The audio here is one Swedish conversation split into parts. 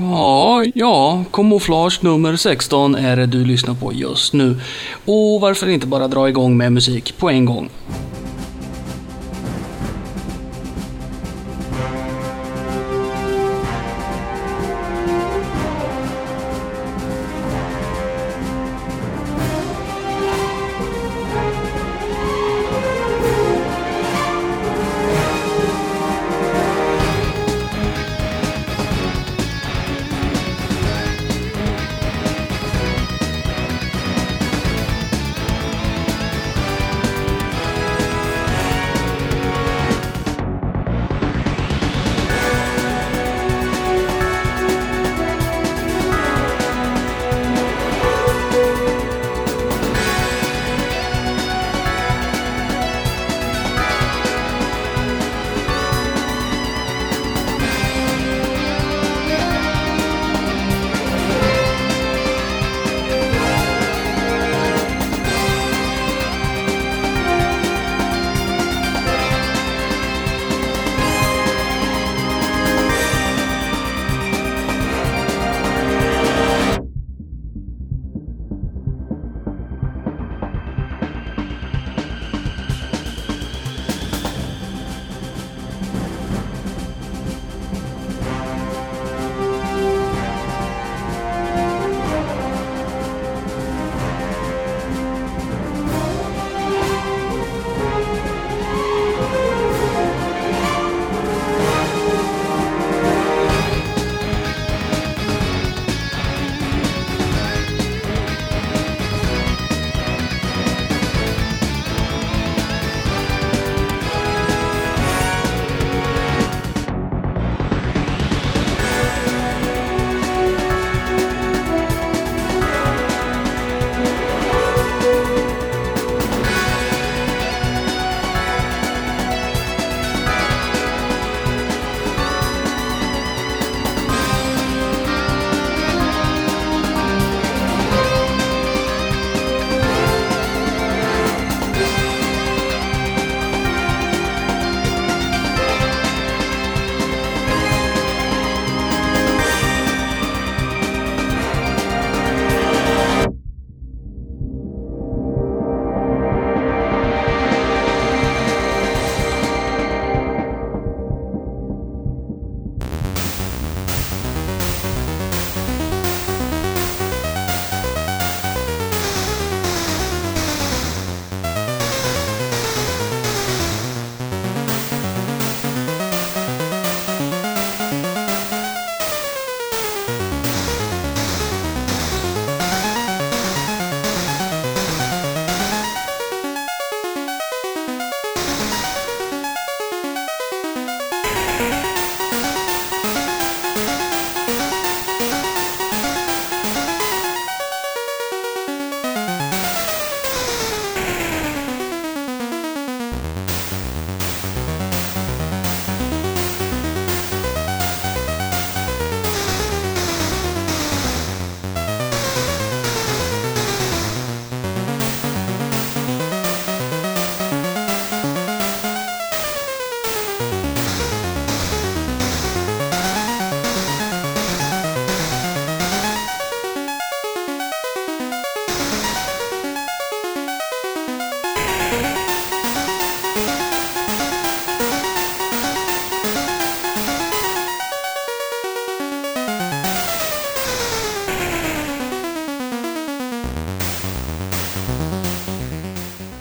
Ja, ja, kamouflage nummer 16 är det du lyssnar på just nu. Och varför inte bara dra igång med musik på en gång?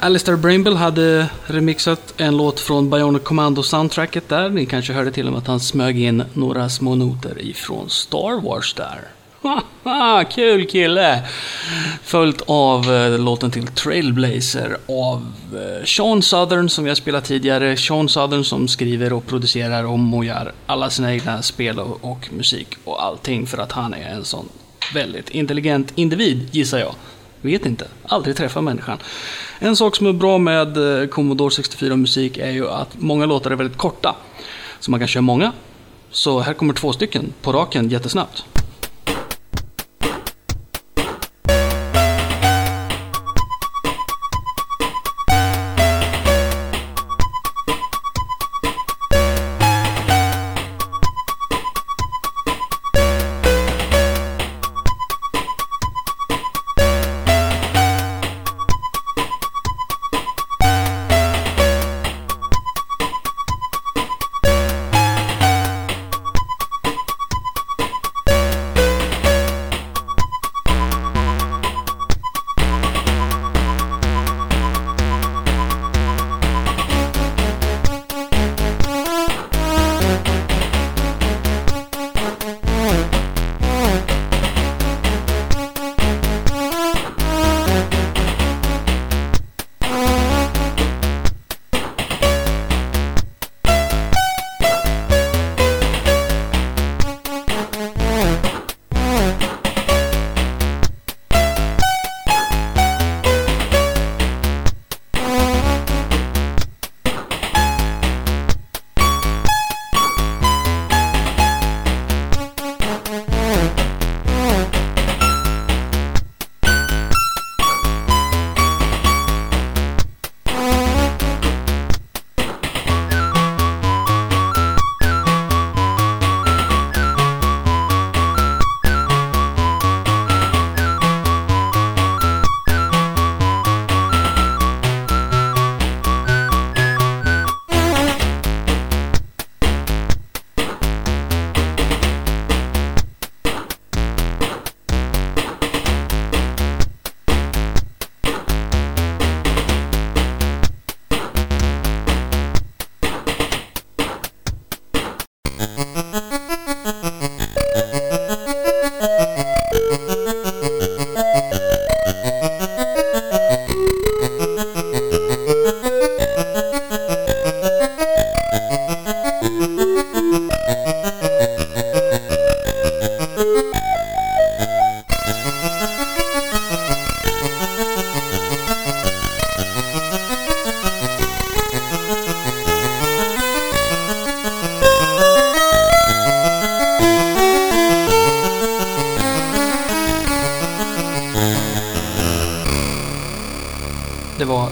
Alistair Brimble hade remixat en låt från Bionic Commando-soundtracket där. Ni kanske hörde till och med att han smög in några små noter ifrån Star Wars där. Haha, kul kille! Följt av eh, låten till Trailblazer av eh, Sean Southern som vi har spelat tidigare. Sean Southern som skriver och producerar och mojar alla sina egna spel och, och musik och allting för att han är en sån väldigt intelligent individ, gissar jag. Vet inte, aldrig träffat människan. En sak som är bra med eh, Commodore 64 musik är ju att många låtar är väldigt korta. Så man kan köra många. Så här kommer två stycken på raken jättesnabbt.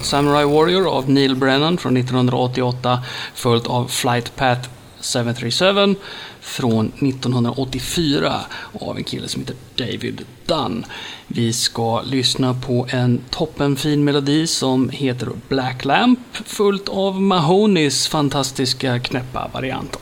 Samurai Warrior av Neil Brennan från 1988 följt av Flight Path 737 från 1984 av en kille som heter David Dunn. Vi ska lyssna på en toppenfin melodi som heter Black Lamp följt av Mahonis fantastiska knäppa variant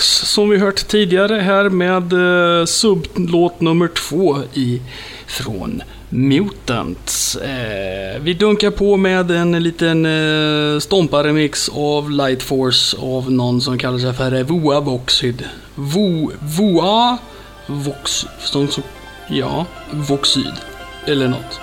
som vi hört tidigare här med eh, sublåt nummer två i från Mutants. Eh, vi dunkar på med en liten eh, stomparemix av Light Force av någon som kallar sig för Voa Voxyd. Vo, Voa Vox... Som, som, ja, Voxyd. Eller något.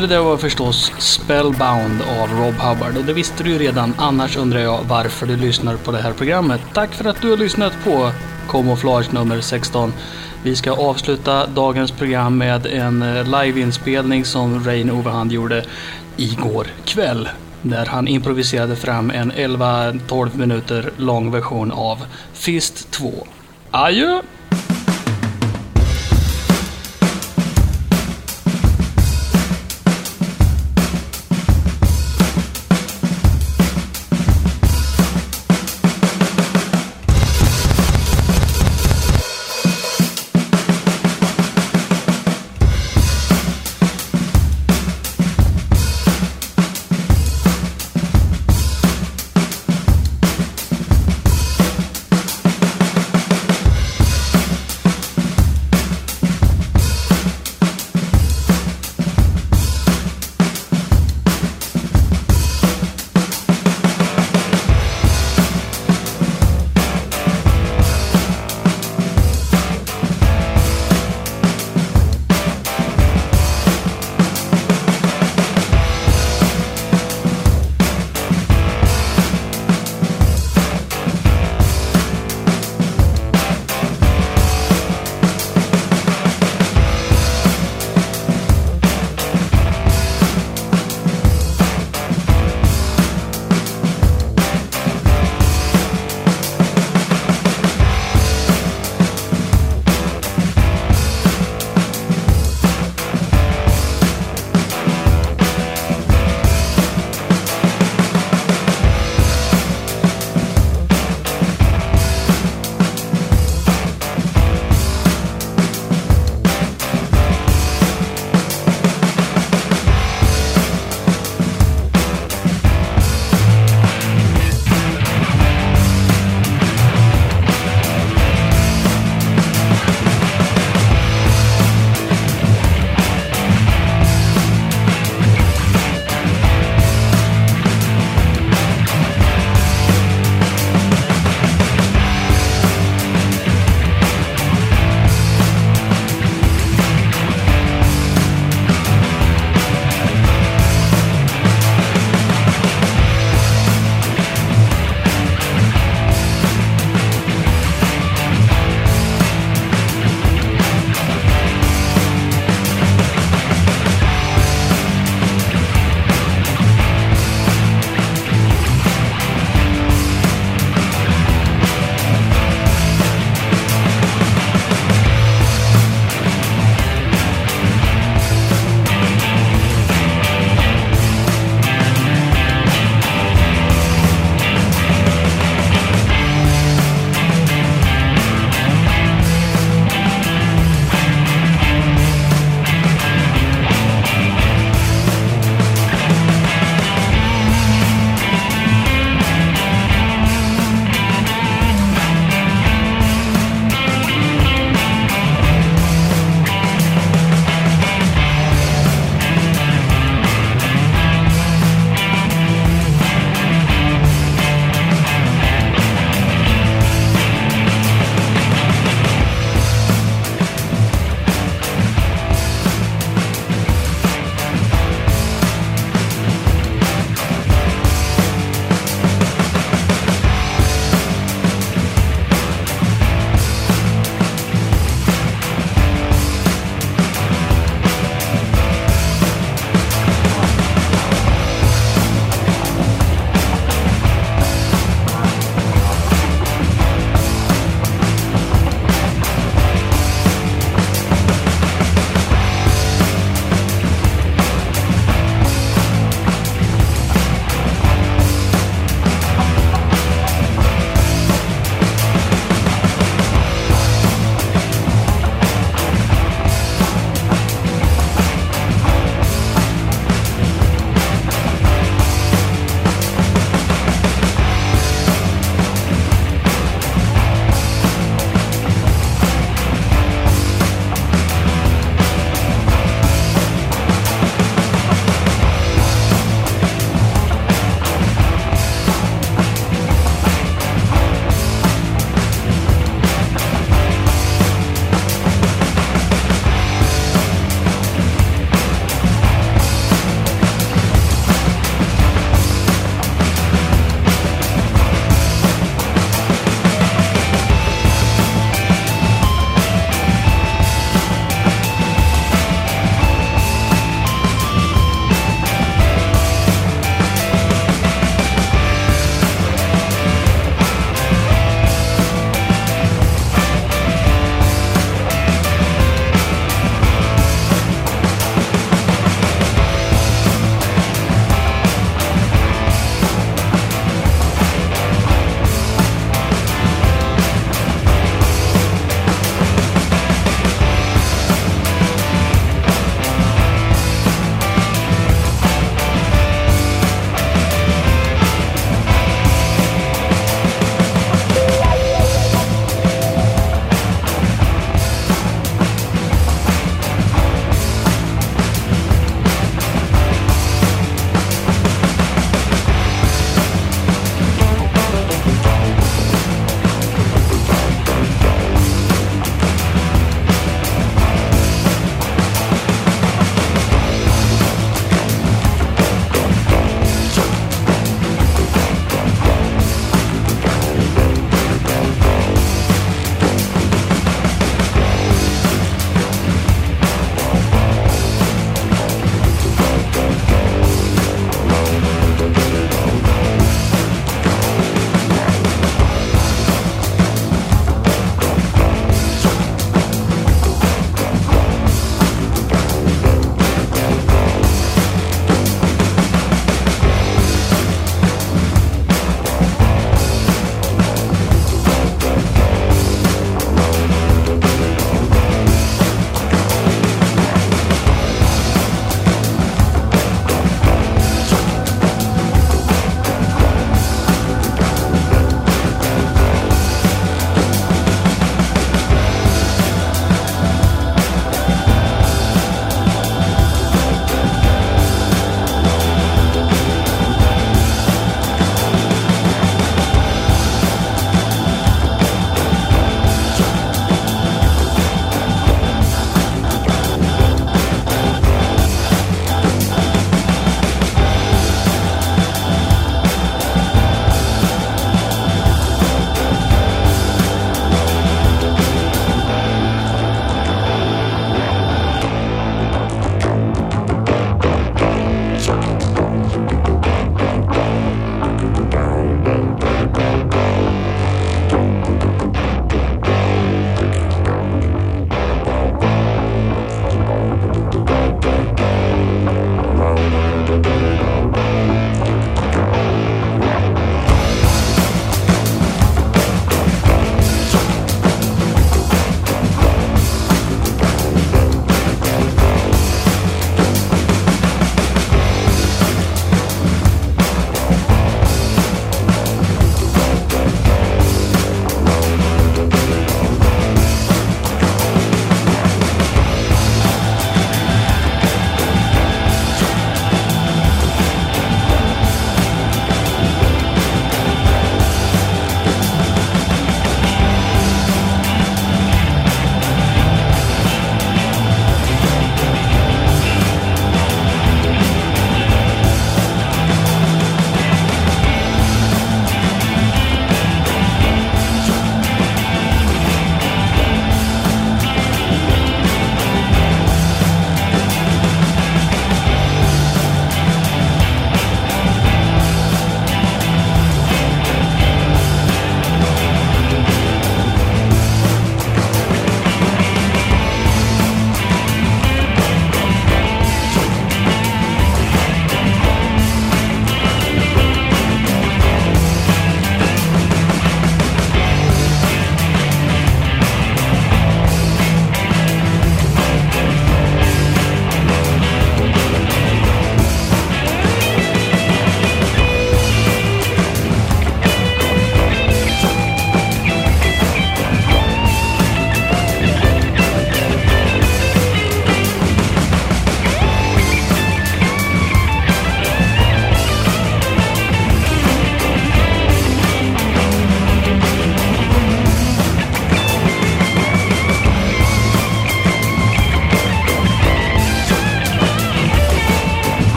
Och det där var förstås Spellbound av Rob Hubbard och det visste du ju redan. Annars undrar jag varför du lyssnar på det här programmet. Tack för att du har lyssnat på Camouflage nummer 16. Vi ska avsluta dagens program med en eh, liveinspelning som Rain Overhand gjorde igår kväll. Där han improviserade fram en 11-12 minuter lång version av Fist 2. Adjö!